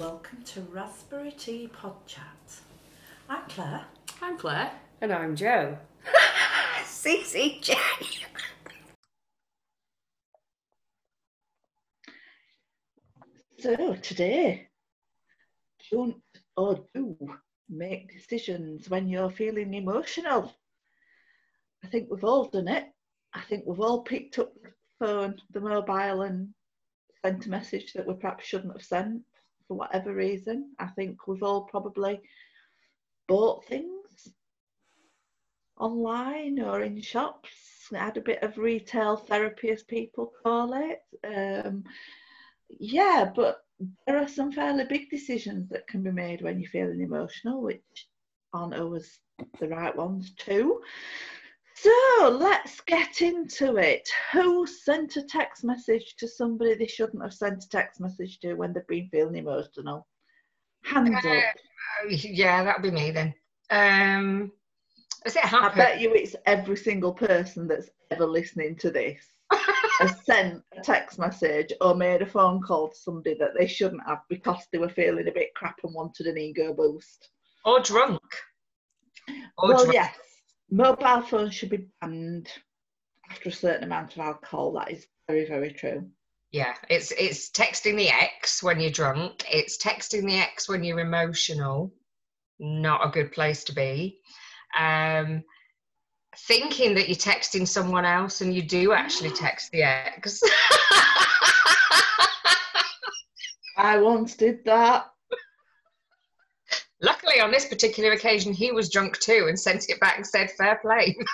Welcome to Raspberry Tea Pod Chat. I'm Claire. I'm Claire. And I'm Joe. CCJ. so today, don't or do make decisions when you're feeling emotional. I think we've all done it. I think we've all picked up the phone, the mobile, and sent a message that we perhaps shouldn't have sent for whatever reason. I think we've all probably bought things online or in shops, had a bit of retail therapy, as people call it. Um, yeah, but there are some fairly big decisions that can be made when you're feeling emotional, which aren't always the right ones too. So let's get into it. Who sent a text message to somebody they shouldn't have sent a text message to when they've been feeling emotional? Hands Uh, up. yeah, that'll be me then. Um, has it I bet you it's every single person that's ever listening to this has sent a text message or made a phone call to somebody that they shouldn't have because they were feeling a bit crap and wanted an ego boost. Or drunk. Or well, drunk. yes, mobile phones should be banned after a certain amount of alcohol. That is very, very true. Yeah, it's it's texting the ex when you're drunk. It's texting the ex when you're emotional. Not a good place to be. Um, thinking that you're texting someone else and you do actually text the ex. I once did that. Luckily, on this particular occasion, he was drunk too and sent it back and said, "Fair play."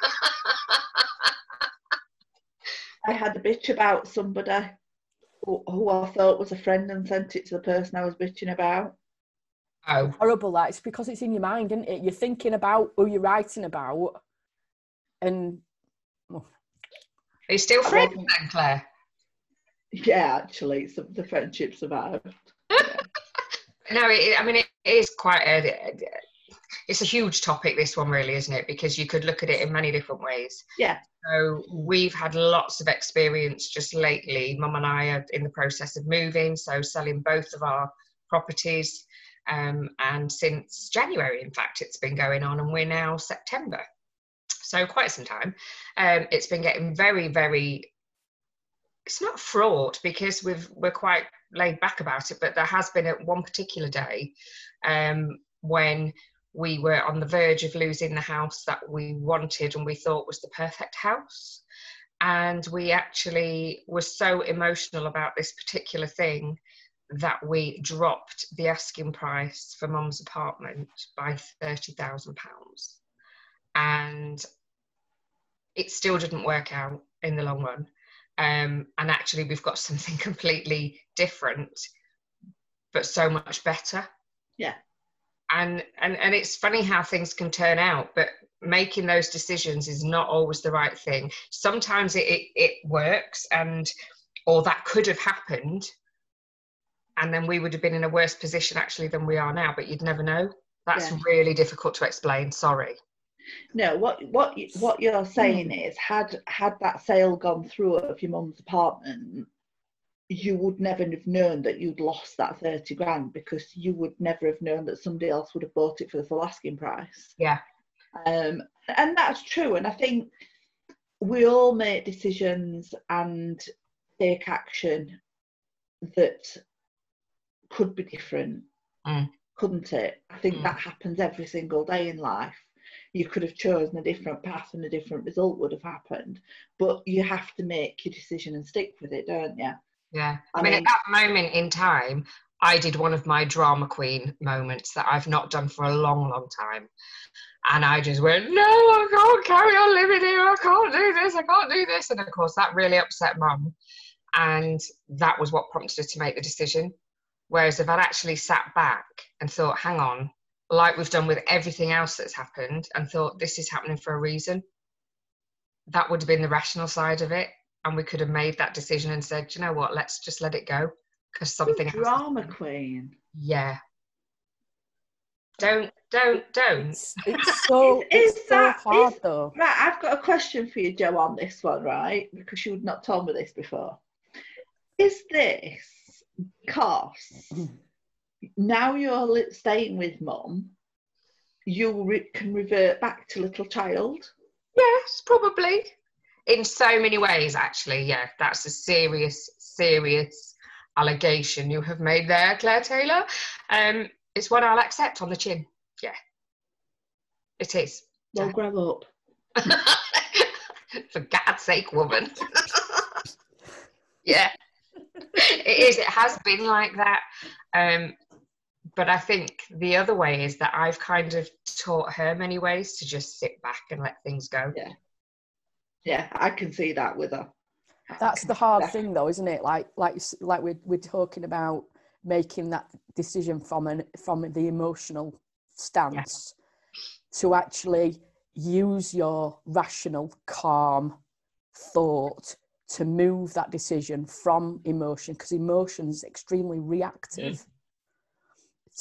I had a bitch about somebody who, who I thought was a friend and sent it to the person I was bitching about. oh, Horrible that. It's because it's in your mind, isn't it? You're thinking about who you're writing about. And are you still friends wasn't- then, Claire? Yeah, actually, some the friendship survived. No, it, I mean it is quite a. It's a huge topic. This one really, isn't it? Because you could look at it in many different ways. Yeah. So we've had lots of experience just lately. Mum and I are in the process of moving, so selling both of our properties. Um, and since January, in fact, it's been going on, and we're now September. So quite some time. Um, it's been getting very, very. It's not fraught because we've we're quite laid back about it, but there has been at one particular day um, when we were on the verge of losing the house that we wanted and we thought was the perfect house. And we actually were so emotional about this particular thing that we dropped the asking price for mum's apartment by £30,000. And it still didn't work out in the long run. Um, and actually, we've got something completely different, but so much better. Yeah. And and and it's funny how things can turn out, but making those decisions is not always the right thing. Sometimes it it, it works, and or that could have happened, and then we would have been in a worse position actually than we are now. But you'd never know. That's Yeah. really difficult to explain. Sorry. No, what what what you're saying is, had had that sale gone through of your mum's apartment, you would never have known that you'd lost that thirty grand because you would never have known that somebody else would have bought it for the full asking price. Yeah. Um, and that's true. And I think we all make decisions and take action that could be different, Mm. couldn't it? I think Mm. that happens every single day in life. You could have chosen a different path and a different result would have happened, but you have to make your decision and stick with it, don't you? Yeah. I, I mean, mean- at that moment in time, I did one of my drama queen moments that I've not done for a long, long time. And I just went, no, I can't carry on living here. I can't do this. I can't do this. And of course, that really upset mum. And that was what prompted her to make the decision. Whereas if I'd actually sat back and thought, hang on, like we've done with everything else that's happened, and thought, this is happening for a reason, that would have been the rational side of it and we could have made that decision and said, you know what, let's just let it go because something else. drama queen. Yeah. Don't, don't, don't. it's, it's so, Is it's so hard is- though. Right, I've got a question for you, Joe, on this one, right? Because you've not told me this before. Is this because now you're li- staying with mum, you re- can revert back to little child. Yes, probably. In so many ways, actually. Yeah, that's a serious, serious allegation you have made there, Claire Taylor. Um, it's one I'll accept on the chin. Yeah, it is. Well, Yeah. grow up. For God's sake, woman. yeah, it is. It has been like that. Um, but I think the other way is that I've kind of taught her many ways to just sit back and let things go. Yeah. Yeah, I can see that with her. That's the hard that. thing, though, isn't it? Like, like, like we're we're talking about making that decision from an from the emotional stance to actually use your rational, calm thought to move that decision from emotion, because emotion's extremely reactive. Mm.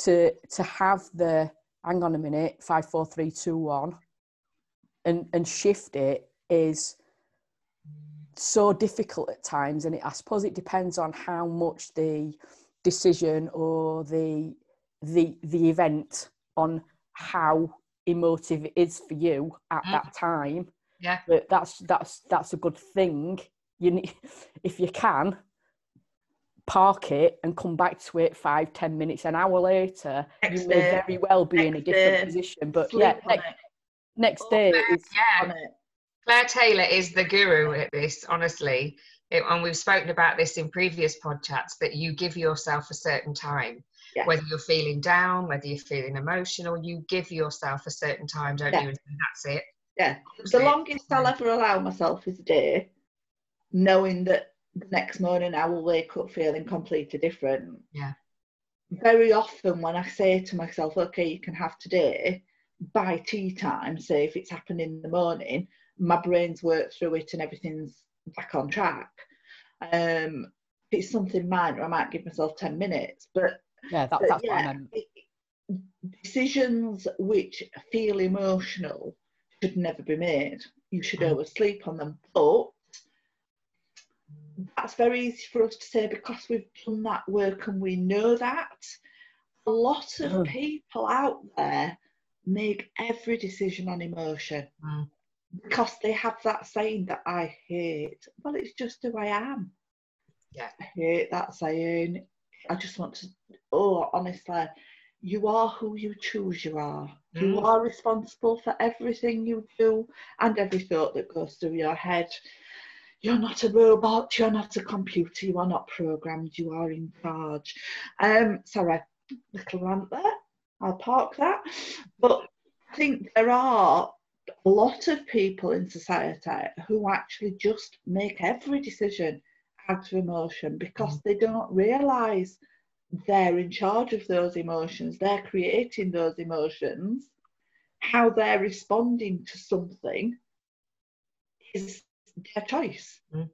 To to have the hang on a minute, five, four, three, two, one, and and shift it is so difficult at times and it, i suppose it depends on how much the decision or the the the event on how emotive it is for you at Mm. that time Yeah. but that's that's that's a good thing you need if you can park it and come back to it five ten minutes an hour later Next you may day, very well be in a different day, position but yeah next, next Oh, day Claire, is yeah, on it. Claire Taylor is the guru at this, honestly. It, and we've spoken about this in previous podcasts that you give yourself a certain time. Yes. Whether you're feeling down, whether you're feeling emotional, you give yourself a certain time, don't Yeah. you? And that's it. Yeah. That's The it. longest I'll ever allow myself is a day, knowing that the next morning I will wake up feeling completely different. Yeah. Very often, when I say to myself, okay, you can have today by tea time, say if it's happened in the morning, my brain's worked through it and everything's back on track. Um, if it's something minor, I might give myself 10 minutes, but yeah that, but that's what i meant decisions which feel emotional should never be made. You should Mm. always sleep on them. But that's very easy for us to say because we've done that work and we know that. A lot of Mm. people out there make every decision on emotion Mm. because they have that saying that I hate. Well, it's just who I am. Yeah. I hate that saying. I just want to, oh, honestly, you are who you choose you are. You Mm. are responsible for everything you do and every thought that goes through your head. You're not a robot, you're not a computer, you are not programmed, you are in charge. Um, sorry, little rant there. I'll park that. But I think there are a lot of people in society who actually just make every decision out of emotion because they don't realise they're in charge of those emotions, they're creating those emotions, how they're responding to something is their choice. Mm.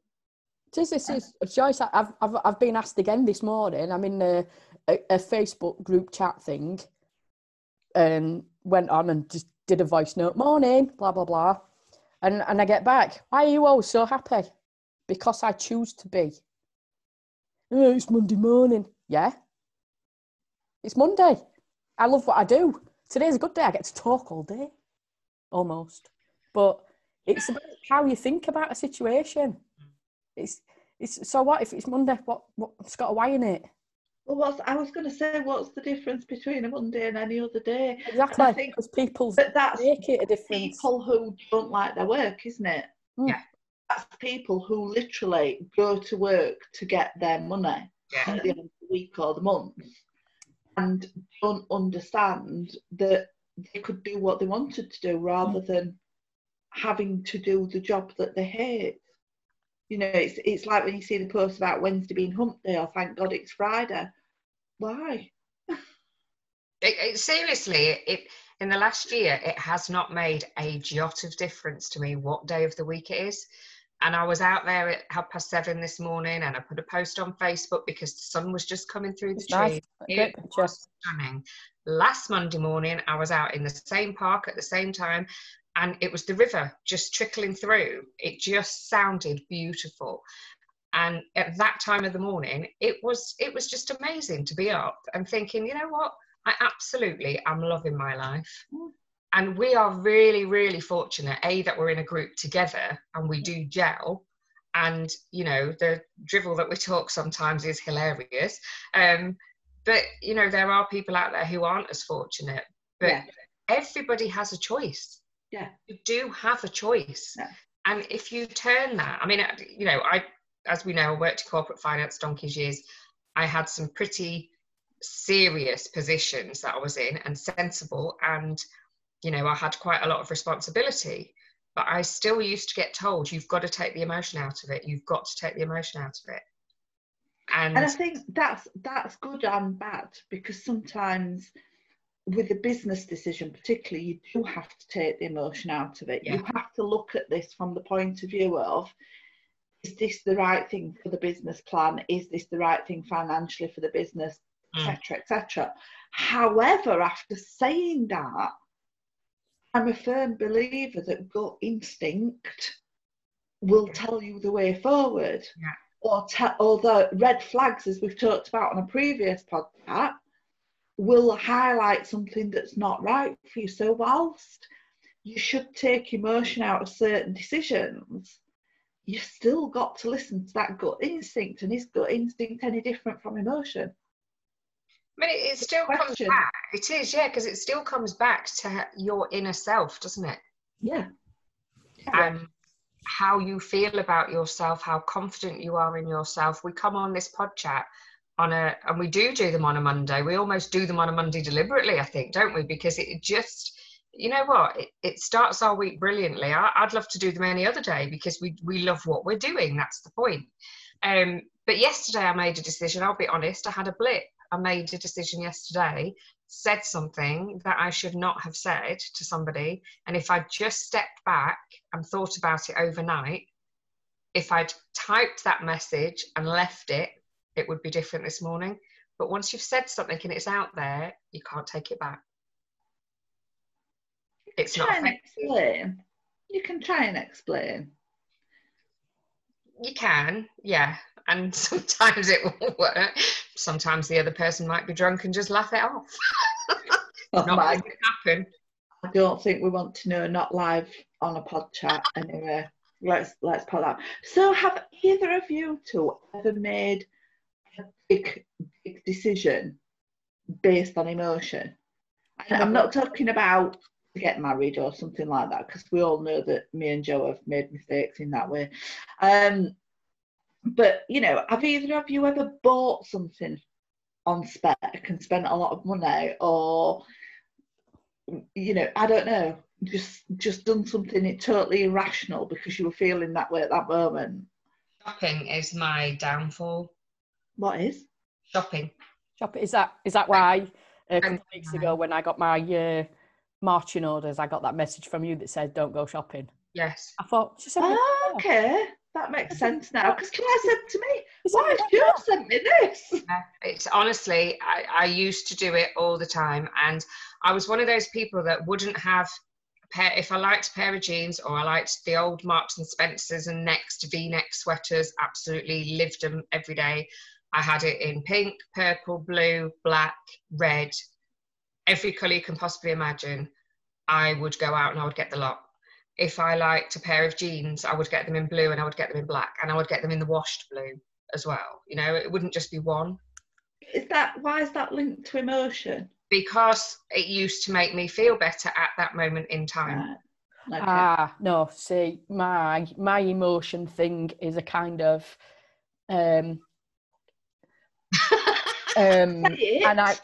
This, this is Joyce. Uh, I've, I've I've been asked again this morning. I'm in a, a, a Facebook group chat thing, and went on and just did a voice note. Morning, blah blah blah, and and I get back. Why are you all so happy? Because I choose to be. "Oh, it's Monday morning. Yeah, it's Monday. I love what I do. Today's a good day. I get to talk all day, almost. But it's about how you think about a situation. It's it's so what if it's Monday? What what? It's got a Y in it. Well, what's, I was going to say, what's the difference between a Monday and any other day? Exactly, think- because people But that's make it a difference. people who don't like their work, isn't it? Mm. Yeah. That's people who literally go to work to get their money Yeah. at the end of the week or the month and don't understand that they could do what they wanted to do rather than having to do the job that they hate. You know, it's it's like when you see the post about Wednesday being hump day or thank God it's Friday. Why? It, it, seriously, it in the last year, it has not made a jot of difference to me what day of the week it is. And I was out there at half past seven this morning, and I put a post on Facebook because the sun was just coming through the It's nice. tree. It was stunning. Last Monday morning, I was out in the same park at the same time, and it was the river just trickling through. It just sounded beautiful. And at that time of the morning, it was it was just amazing to be up and thinking, you know what, I absolutely am loving my life. Mm. And we are really, really fortunate, A, that we're in a group together and we do gel. And, you know, the drivel that we talk sometimes is hilarious. Um, but, you know, there are people out there who aren't as fortunate. But yeah. everybody has a choice. Yeah. You do have a choice. Yeah. And if you turn that, I mean, you know, I, as we know, I worked in corporate finance donkey's years. I had some pretty serious positions that I was in and sensible and you know I had quite a lot of responsibility but I still used to get told you've got to take the emotion out of it you've got to take the emotion out of it and, and I think that's that's good and bad because sometimes with a business decision particularly you do have to take the emotion out of it yeah. you have to look at this from the point of view of is this the right thing for the business plan is this the right thing financially for the business etc., mm. etc. However, after saying that, I'm a firm believer that gut instinct will tell you the way forward. Yeah. Or, te- or the red flags, as we've talked about on a previous podcast, will highlight something that's not right for you. So, whilst you should take emotion out of certain decisions, you've still got to listen to that gut instinct. And is gut instinct any different from emotion? I mean, it, still comes back. It is, yeah, because it still comes back to your inner self, doesn't it? Yeah. And um, how you feel about yourself, how confident you are in yourself. We come on this pod chat on a, and we do do them on a Monday. We almost do them on a Monday deliberately, I think, don't we? Because it just, you know what, it, it starts our week brilliantly. I, would love to do them any other day because we we love what we're doing. That's the point. Um, but yesterday I made a decision. I'll be honest. I had a blip I made a decision yesterday, said something that I should not have said to somebody, and if I just stepped back and thought about it overnight, if I'd typed that message and left it, it would be different this morning. But once you've said something and it's out there, you can't take it back. It's not. And explain. You can try and explain. You can, yeah and sometimes it will work. Sometimes the other person might be drunk and just laugh it off. oh not my. happen. I don't think we want to know. Not live on a pod chat anyway. Let's let's put that. So, have either of you two ever made big big decision based on emotion? And I'm not talking about get married or something like that because we all know that me and Joe have made mistakes in that way. Um, but you know, have either of you ever bought something on spec and spent a lot of money, or you know, I don't know, just just done something totally irrational because you were feeling that way at that moment? Shopping is my downfall. What is shopping? Shopping is that is that why a couple of weeks ago when I got my uh, marching orders, I got that message from you that said don't go shopping. Yes. I thought she said. Oh, okay that makes sense now. Because Claire said to me, "Why have you sent me this?" It's honestly, I, I used to do it all the time, and I was one of those people that wouldn't have pair, if I liked a pair of jeans or I liked the old Marks and Spencers and Next V-neck sweaters, absolutely lived them every day. I had it in pink, purple, blue, black, red, every colour you can possibly imagine. I would go out and I would get the lot if I liked a pair of jeans, I would get them in blue and I would get them in black and I would get them in the washed blue as well. You know, it wouldn't just be one. Is that why is that linked to emotion? Because it used to make me feel better at that moment in time. Right. Okay. Ah, no, see, my my emotion thing is a kind of um um and I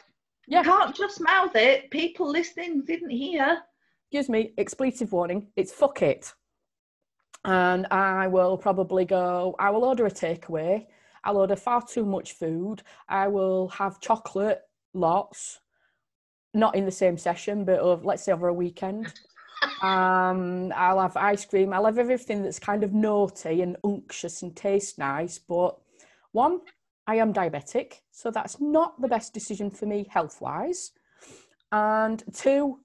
yeah. You can't just mouth it. People listening didn't hear excuse me, expletive warning, it's fuck it. And I will probably go, I will order a takeaway. I'll order far too much food. I will have chocolate lots, not in the same session, but of, let's say over a weekend. um, I'll have ice cream. I'll have everything that's kind of naughty and unctuous and tastes nice. But one, I am diabetic, so that's not the best decision for me health wise. And two,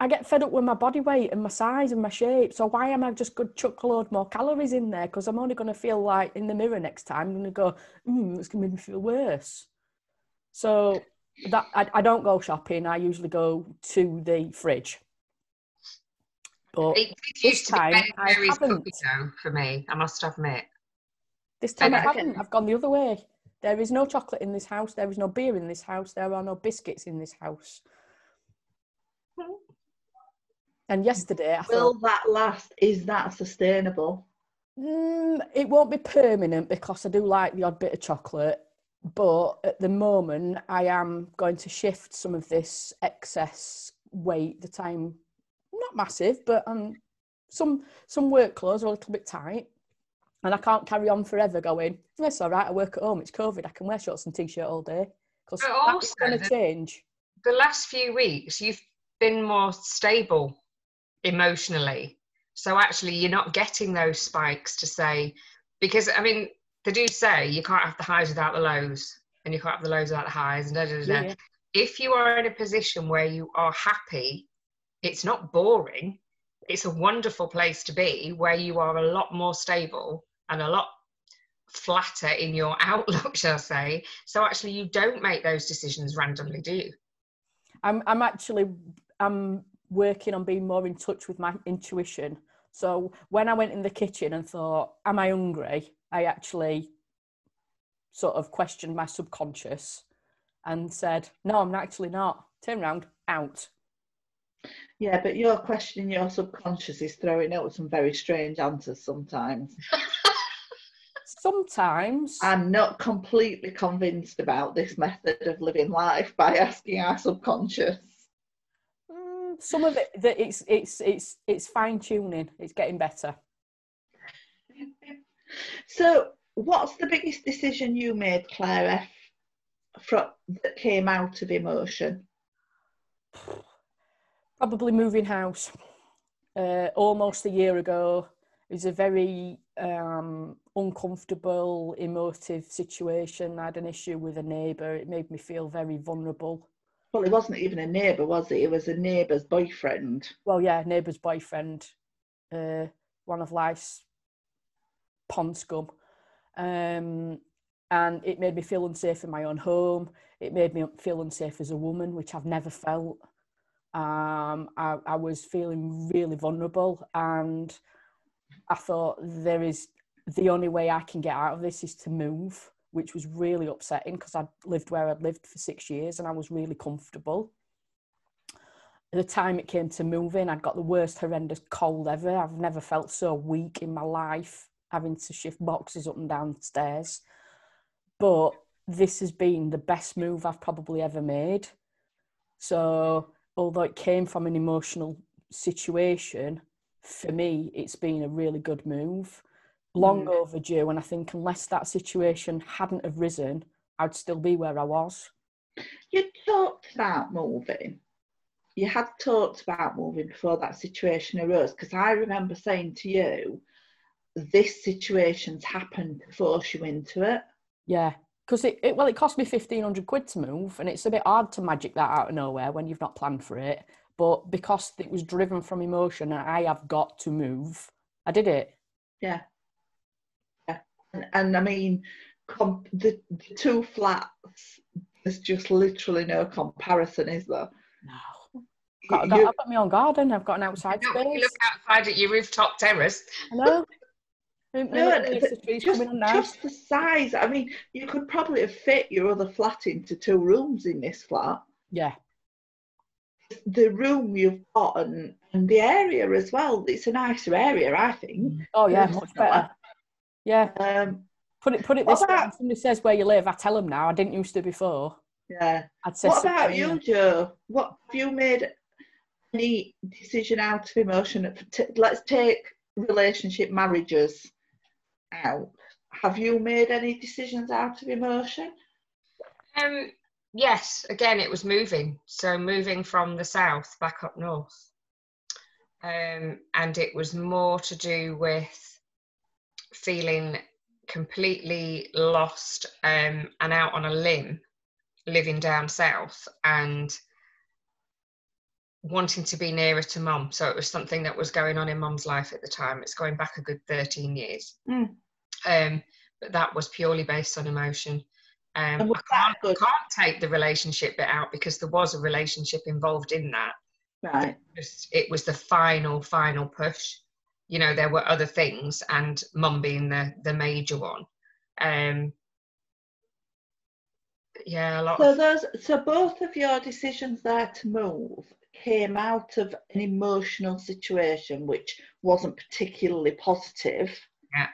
I get fed up with my body weight and my size and my shape. So why am I just going to chuck a load more calories in there? Because I'm only going to feel like in the mirror next time, I'm going to go, mm, it's going to make me feel worse. So that I, I don't go shopping. I usually go to the fridge. But It this time I haven't. cookie dough for me, I must admit. This time I haven't. I've gone the other way. There is no chocolate in this house. There is no beer in this house. There are no biscuits in this house. And yesterday I thought, Will that last? Is that sustainable? Mm, it won't be permanent because I do like the odd bit of chocolate. But at the moment, I am going to shift some of this excess weight that I'm not massive, but um, some some work clothes are a little bit tight, and I can't carry on forever going. That's all right. I work at home. It's COVID. I can wear shorts and t-shirt all day because that's going to the- change. The last few weeks, you've been more stable emotionally. So actually, you're not getting those spikes to say, because I mean, they do say you can't have the highs without the lows, and you can't have the lows without the highs, and da, da, da, da. Yeah, yeah. if you are in a position where you are happy, it's not boring. It's a wonderful place to be where you are a lot more stable and a lot flatter in your outlook, shall I say. So actually, you don't make those decisions randomly, do you? I'm I'm actually I'm working on being more in touch with my intuition. So when I went in the kitchen and thought, "Am I hungry?" I actually sort of questioned my subconscious and said, "No, I'm actually not." Turn around, out. Yeah, but your questioning your subconscious is throwing out some very strange answers sometimes. Sometimes, I'm not completely convinced about this method of living life by asking our subconscious. mm, some of it that it's it's it's it's fine tuning. It's getting better. So, what's the biggest decision you made, Claire F, from, that came out of emotion? probably moving house uh, almost a year ago it was a very um, uncomfortable emotive situation. I had an issue with a neighbour. It made me feel very vulnerable. Well, it wasn't even a neighbour, was it? It was a neighbour's boyfriend. well yeah neighbour's boyfriend uh, one of life's pond scum. Um, and it made me feel unsafe in my own home. It made me feel unsafe as a woman which i've never felt. Um, I, I was feeling really vulnerable and i thought there is the only way i can get out of this is to move which was really upsetting because i'd lived where i'd lived for six years and i was really comfortable. The time it came to moving i'd got the worst horrendous cold ever. I've never felt so weak in my life having to shift boxes up and down stairs. But this has been the best move i've probably ever made. So although it came from an emotional situation for me it's been a really good move long Mm. overdue and i think unless that situation hadn't have risen i'd still be where i was You talked about moving. You had talked about moving before that situation arose because I remember saying to you, this situation's happened to force you into it. Yeah, because it, it well, it cost me fifteen hundred quid to move, and it's a bit hard to magic that out of nowhere when you've not planned for it. But because it was driven from emotion, and I have got to move, I did it. Yeah. Yeah. And, and I mean, com- the, the two flats, there's just literally no comparison, is there? No, got, I've got, you- I've got my own garden. I've got an outside No, when you look outside at your rooftop terrace, I know. No, No, the just, coming on now. just the size. I mean, you could probably have fit your other flat into two rooms in this flat. Yeah, The room you've got and, and the area as well. It's a nicer area, I think. Oh yeah, much personally. better. Yeah, Um, put it put it What this way. about- When somebody says where you live, I tell them now. I didn't used to before. yeah. I'd say. What about you, here. Joe? What have you made any decision out of emotion? Let's take relationship marriages out. Have you made any decisions out of emotion? Um, yes, again, it was moving. So moving from the south back up north. Um, and it was more to do with feeling completely lost um, and out on a limb living down south and wanting to be nearer to mum. So it was something that was going on in mum's life at the time. It's going back a good 13 years. Mm. Um, but that was purely based on emotion. Um, And was I, can't, can't take the relationship bit out because there was a relationship involved in that. Right. Just, it was the final, final push. You know, there were other things, and mum being the the major one. Um, yeah, a lot. So of, those, so both of your decisions there to move came out of an emotional situation which wasn't particularly positive. Yeah.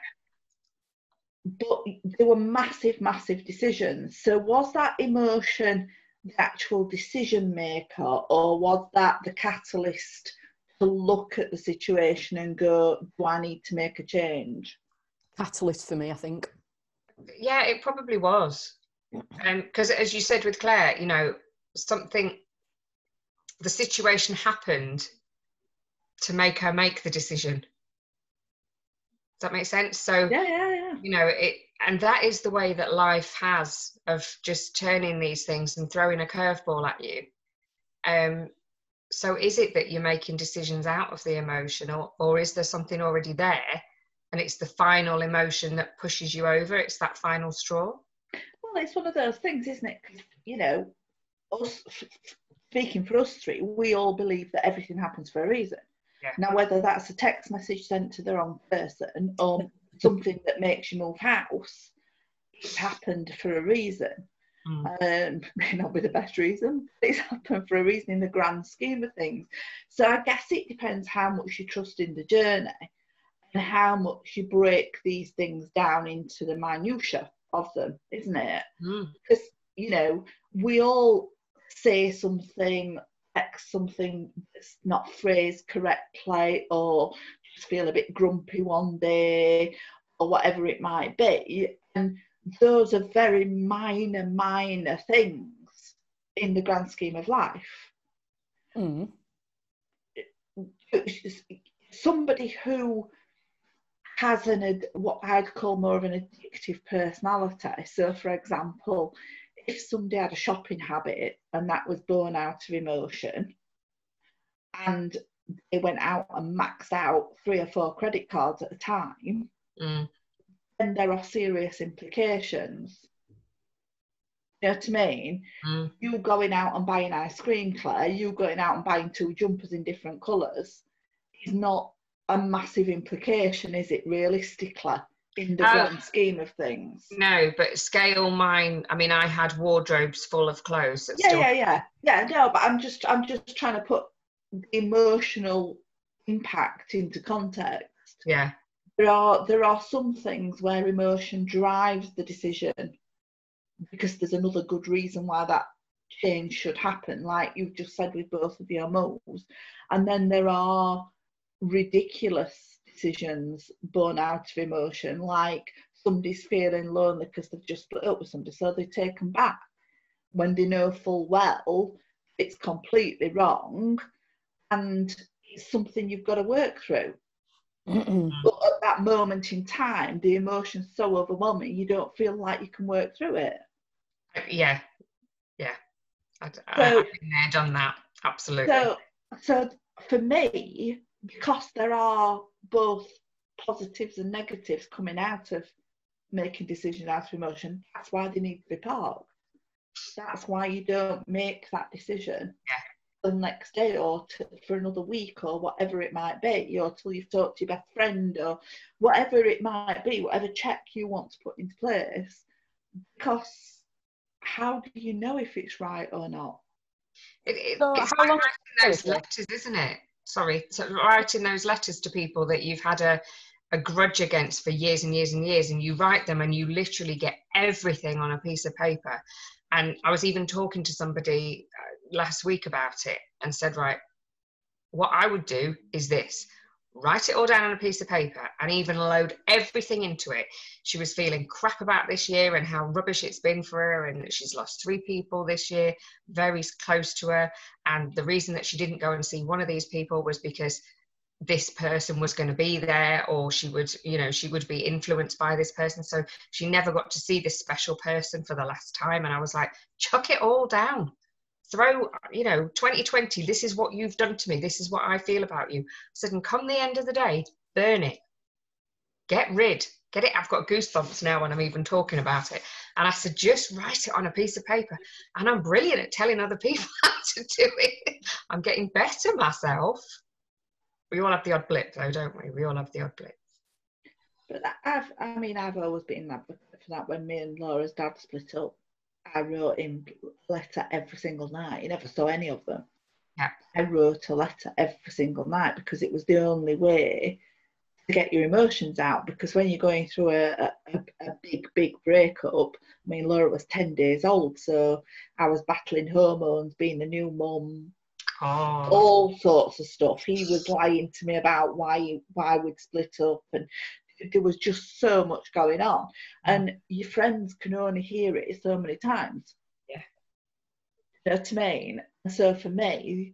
But they were massive, massive decisions. So was that emotion the actual decision maker, or was that the catalyst to look at the situation and go, "Do I need to make a change?" Catalyst for me, I think. yeah, it probably was. Because um, as you said with Claire, you know, something, the situation happened to make her make the decision. Does that make sense? So Yeah, yeah, yeah. you know it and that is the way that life has of just turning these things and throwing a curveball at you um so is it that you're making decisions out of the emotion or, or is there something already there and it's the final emotion that pushes you over it's that final straw Well, it's one of those things, isn't it? you know, us speaking for us three, we all believe that everything happens for a reason. Yeah. Now, whether that's a text message sent to the wrong person or something that makes you move house, it's happened for a reason. Mm. Um, may not be the best reason, but it's happened for a reason in the grand scheme of things. So I guess it depends how much you trust in the journey and how much you break these things down into the minutiae of them, isn't it? Mm. because you know we all say something something that's not phrased correctly or just feel a bit grumpy one day or whatever it might be and those are very minor minor things in the grand scheme of life Mm. somebody who has an what I'd call more of an addictive personality. So, for example, if somebody had a shopping habit and that was born out of emotion, and they went out and maxed out three or four credit cards at a time, Mm. then there are serious implications. You know what I mean? Mm. you going out and buying ice cream, Claire, you going out and buying two jumpers in different colours is not a massive implication, is it, realistically, in the Uh, grand scheme of things? no but scale mine i mean i had wardrobes full of clothes that Yeah, still yeah, yeah. Yeah, no, but I'm just I'm just trying to put the emotional impact into context. yeah There are there are some things where emotion drives the decision because there's another good reason why that change should happen, like you've just said with both of your moles. And then there are ridiculous decisions born out of emotion, like somebody's feeling lonely because they've just split up with somebody, so they take them back when they know full well it's completely wrong and it's something you've got to work through. Mm-mm. But at that moment in time, the emotion's so overwhelming, you don't feel like you can work through it. yeah yeah I, I, So- i've been there done that absolutely So, so for me, because there are both positives and negatives coming out of making decisions out of emotion, that's why they need to be parked. That's why you don't make that decision the next day or t- for another week or whatever it might be, or till you've talked to your best friend or whatever it might be, whatever check you want to put into place. Because how do you know if it's right or not? It, it, So it's how like long- writing those sorry, letters, isn't it? Sorry, so writing those letters to people that you've had a, a grudge against for years and years and years, and you write them and you literally get everything on a piece of paper. And I was even talking to somebody uh, last week about it and said, right, what I would do is this write it all down on a piece of paper and even load everything into it. She was feeling crap about this year and how rubbish it's been for her, and she's lost three people this year, very close to her. And the reason that she didn't go and see one of these people was because this person was going to be there or she would you know she would be influenced by this person so she never got to see this special person for the last time and i was like chuck it all down throw, you know, 2020, this is what you've done to me, this is what I feel about you. I said, and come the end of the day, burn it. Get rid, get it. I've got goosebumps now when I'm even talking about it. And I said, just write it on a piece of paper. And I'm brilliant at telling other people how to do it. I'm getting better myself. We all have the odd blip, though, don't we? We all have the odd blip. But I've, I mean, I've always been an advocate for that. When me and Laura's dad split up, I wrote him a letter every single night. He never saw any of them. Yeah. I wrote a letter every single night because it was the only way to get your emotions out. Because when you're going through a, a, a big, big breakup, I mean, Laura was 10 days old, so I was battling hormones, being a new mum, Oh. all sorts of stuff. He was lying to me about why why we'd split up, and there was just so much going on. Mm. And your friends can only hear it so many times. Yeah. You know what I mean? So for me,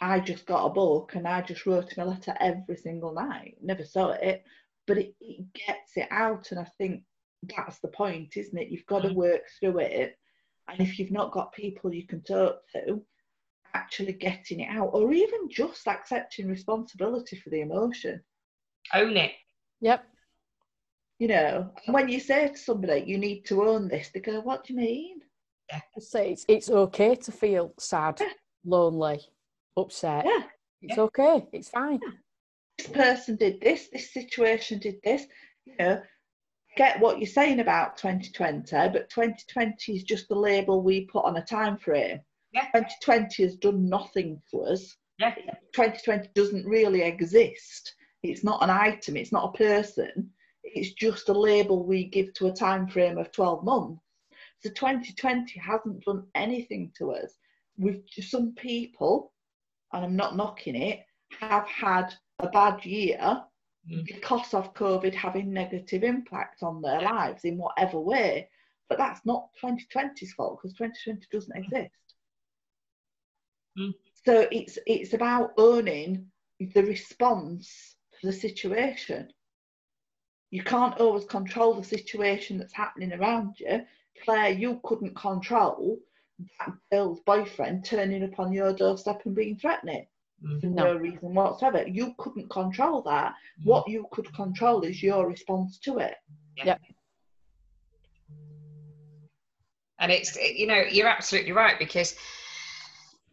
I just got a book and I just wrote him a letter every single night. Never saw it, but it, it gets it out. And I think that's the point, isn't it? You've got to mm. work through it. And if you've not got people you can talk to, actually getting it out, or even just accepting responsibility for the emotion. Own it. Yep. You know, when you say to somebody, you need to own this, they go, What do you mean? Say it's it's okay to feel sad, Yeah. lonely, upset. Yeah, It's okay. It's fine. this person did this, this situation did this. You know, get what you're saying about 2020, but 2020 is just the label we put on a time frame. Yeah. 2020 has done nothing to us. Yeah. 2020 doesn't really exist. It's not an item, it's not a person. It's just a label we give to a time frame of 12 months. So 2020 hasn't done anything to us. With some people, and I'm not knocking it, have had a bad year Mm. because of COVID having negative impact on their lives in whatever way. But that's not 2020's fault because 2020 doesn't exist. Mm. So it's it's about owning the response to the situation. You can't always control the situation that's happening around you. Claire, you couldn't control that girl's boyfriend turning up on your doorstep and being threatening Mm. for No. no reason whatsoever. You couldn't control that. Mm. What you could control is your response to it. And it's, you know, you're absolutely right because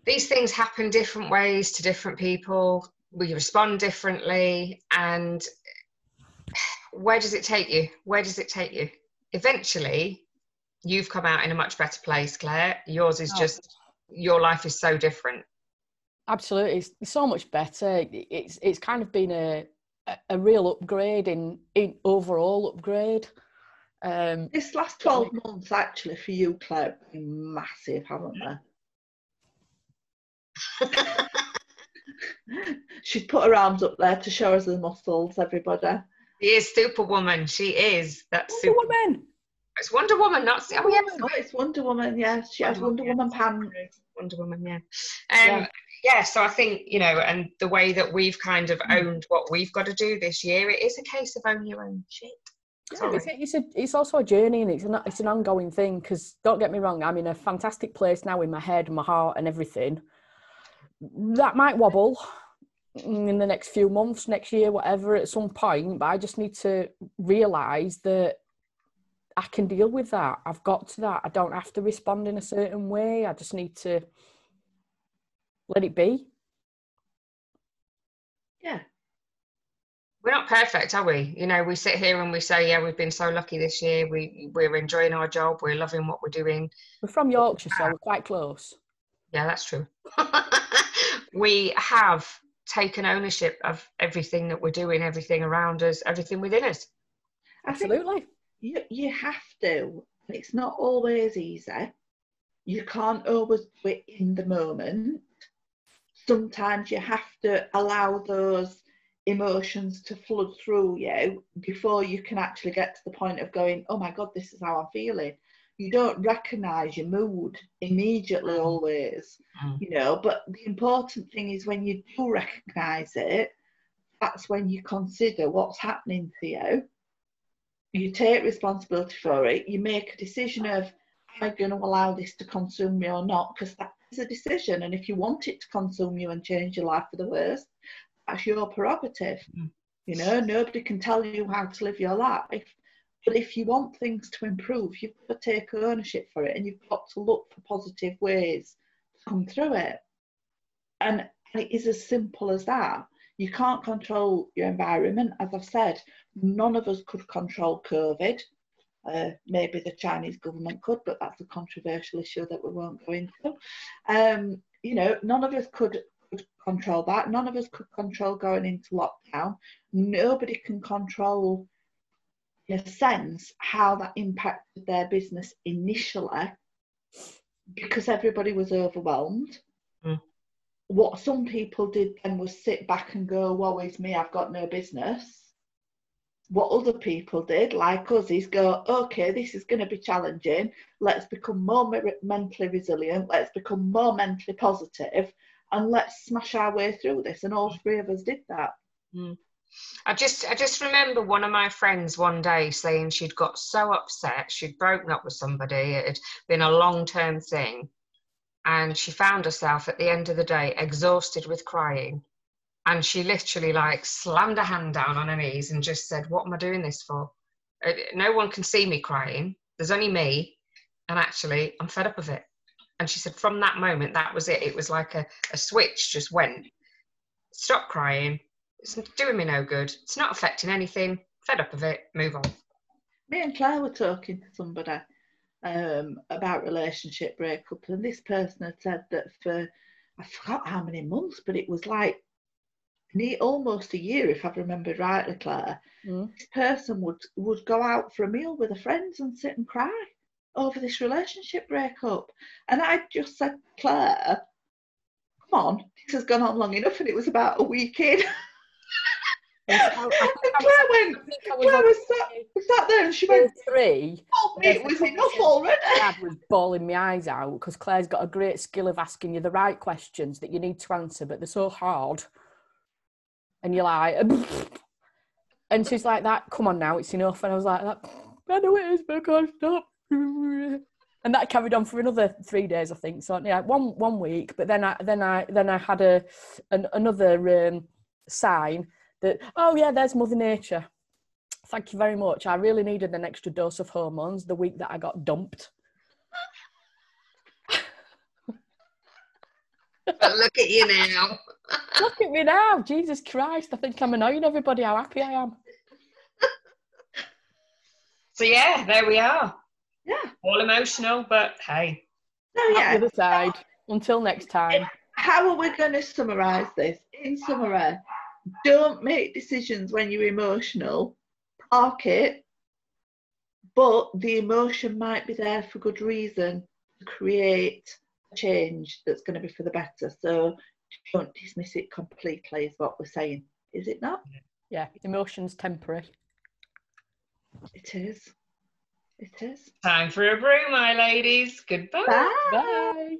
these things happen different ways to different people. We respond differently. And where does it take you? Where does it take you? Eventually, you've come out in a much better place, Claire. Yours is Oh. just, your life is so different. Absolutely, it's, it's so much better. It's it's kind of been a a, a real upgrade in in overall upgrade. Um, This last 12 months, actually, for you, Claire, have been massive, haven't they? She's put her arms up there to show us the muscles, everybody. She is Superwoman. She is. That's Wonder super. Woman. It's Wonder Woman, not. Oh, yeah, Oh, it's Wonder Woman, yes. She has Wonder Wonder Woman pants. Wonder Woman, yeah. Um, Yeah. yeah. so I think, you know, and the way that we've kind of Mm. owned what we've got to do this year, it is a case of own your own shit. Sorry. It's, a, it's a it's also a journey and it's an it's an ongoing thing. Because don't get me wrong, I'm in a fantastic place now in my head, my heart, and everything. That might wobble in the next few months, next year, whatever, at some point. But I just need to realise that I can deal with that. I've got to that. I don't have to respond in a certain way. I just need to let it be. Yeah. We're not perfect, are we? You know, we sit here and we say, yeah, we've been so lucky this year. We, we're enjoying our job. We're loving what we're doing. We're from Yorkshire, so we're quite close. Yeah, that's true. we have taken ownership of everything that we're doing, everything around us, everything within us. Absolutely. you, you have to. It's not always easy. You can't always do it in the moment. Sometimes you have to allow those emotions to flood through you before you can actually get to the point of going, oh my God, this is how I'm feeling. You don't recognize your mood immediately, Mm. always, Mm. you know. But the important thing is when you do recognize it, that's when you consider what's happening to you you take responsibility for it you make a decision of am i going to allow this to consume me or not because that is a decision, and if you want it to consume you and change your life for the worse, that's your prerogative. Mm. You know, nobody can tell you how to live your life. But if you want things to improve, you've got to take ownership for it and you've got to look for positive ways to come through it. And it is as simple as that. You can't control your environment. As I've said, none of us could control COVID. Uh, maybe the Chinese government could, but that's a controversial issue that we won't go into. Um, you know, none of us could, could control that. None of us could control going into lockdown. Nobody can control sense how that impacted their business initially because everybody was overwhelmed. Mm. What some people did then was sit back and go, Woe is me, I've got no business. What other people did, like us, is go, Okay, this is going to be challenging. Let's become more me- mentally resilient. Let's become more mentally positive and let's smash our way through this. And all three of us did that. Mm. I just I just remember one of my friends one day saying she'd got so upset she'd broken up with somebody it had been a long term thing and she found herself at the end of the day exhausted with crying and she literally like slammed her hand down on her knees and just said what am I doing this for? Uh, no one can see me crying there's only me and actually I'm fed up of it. And she said from that moment that was it it was like a, a switch just went. Stop crying it's doing me no good. It's not affecting anything. Fed up of it. Move on. me and Claire were talking to somebody um, about relationship breakup, and this person had said that for I forgot how many months, but it was like near almost a year, if I've remembered rightly, Claire. Mm. This person would would go out for a meal with her friends and sit and cry over this relationship breakup, and I just said, Claire, come on, this has gone on long enough, and it was about a week in. I, I and think I was, Claire went, I I was Claire was sat, sat there, and she went, three. "Oh, me, it was enough already." Dad was bawling my eyes out because Claire's got a great skill of asking you the right questions that you need to answer, but they're so hard. And you're like, and she's like, "That, come on now, it's enough." And I was like, "That, I know it is, but I can't stop." And that carried on for another three days, I think. So yeah, one one week. But then I then I then I had a an, another um, sign that oh yeah, there's Mother Nature. Thank you very much. I really needed an extra dose of hormones the week that I got dumped. But look at you now. Look at me now, Jesus Christ! I think I'm annoying everybody how happy I am. So yeah, there we are. Yeah. All emotional, but hey. So Out yeah, the other side. Until next time. how are we going to summarise this? In summary, don't make decisions when you're emotional. Park it, but the emotion might be there for good reason to create a change that's going to be for the better. So don't dismiss it completely, is what we're saying. Is it not? Yeah, emotions temporary. It is. It is. Time for a brew, my ladies. Goodbye. Bye. Bye.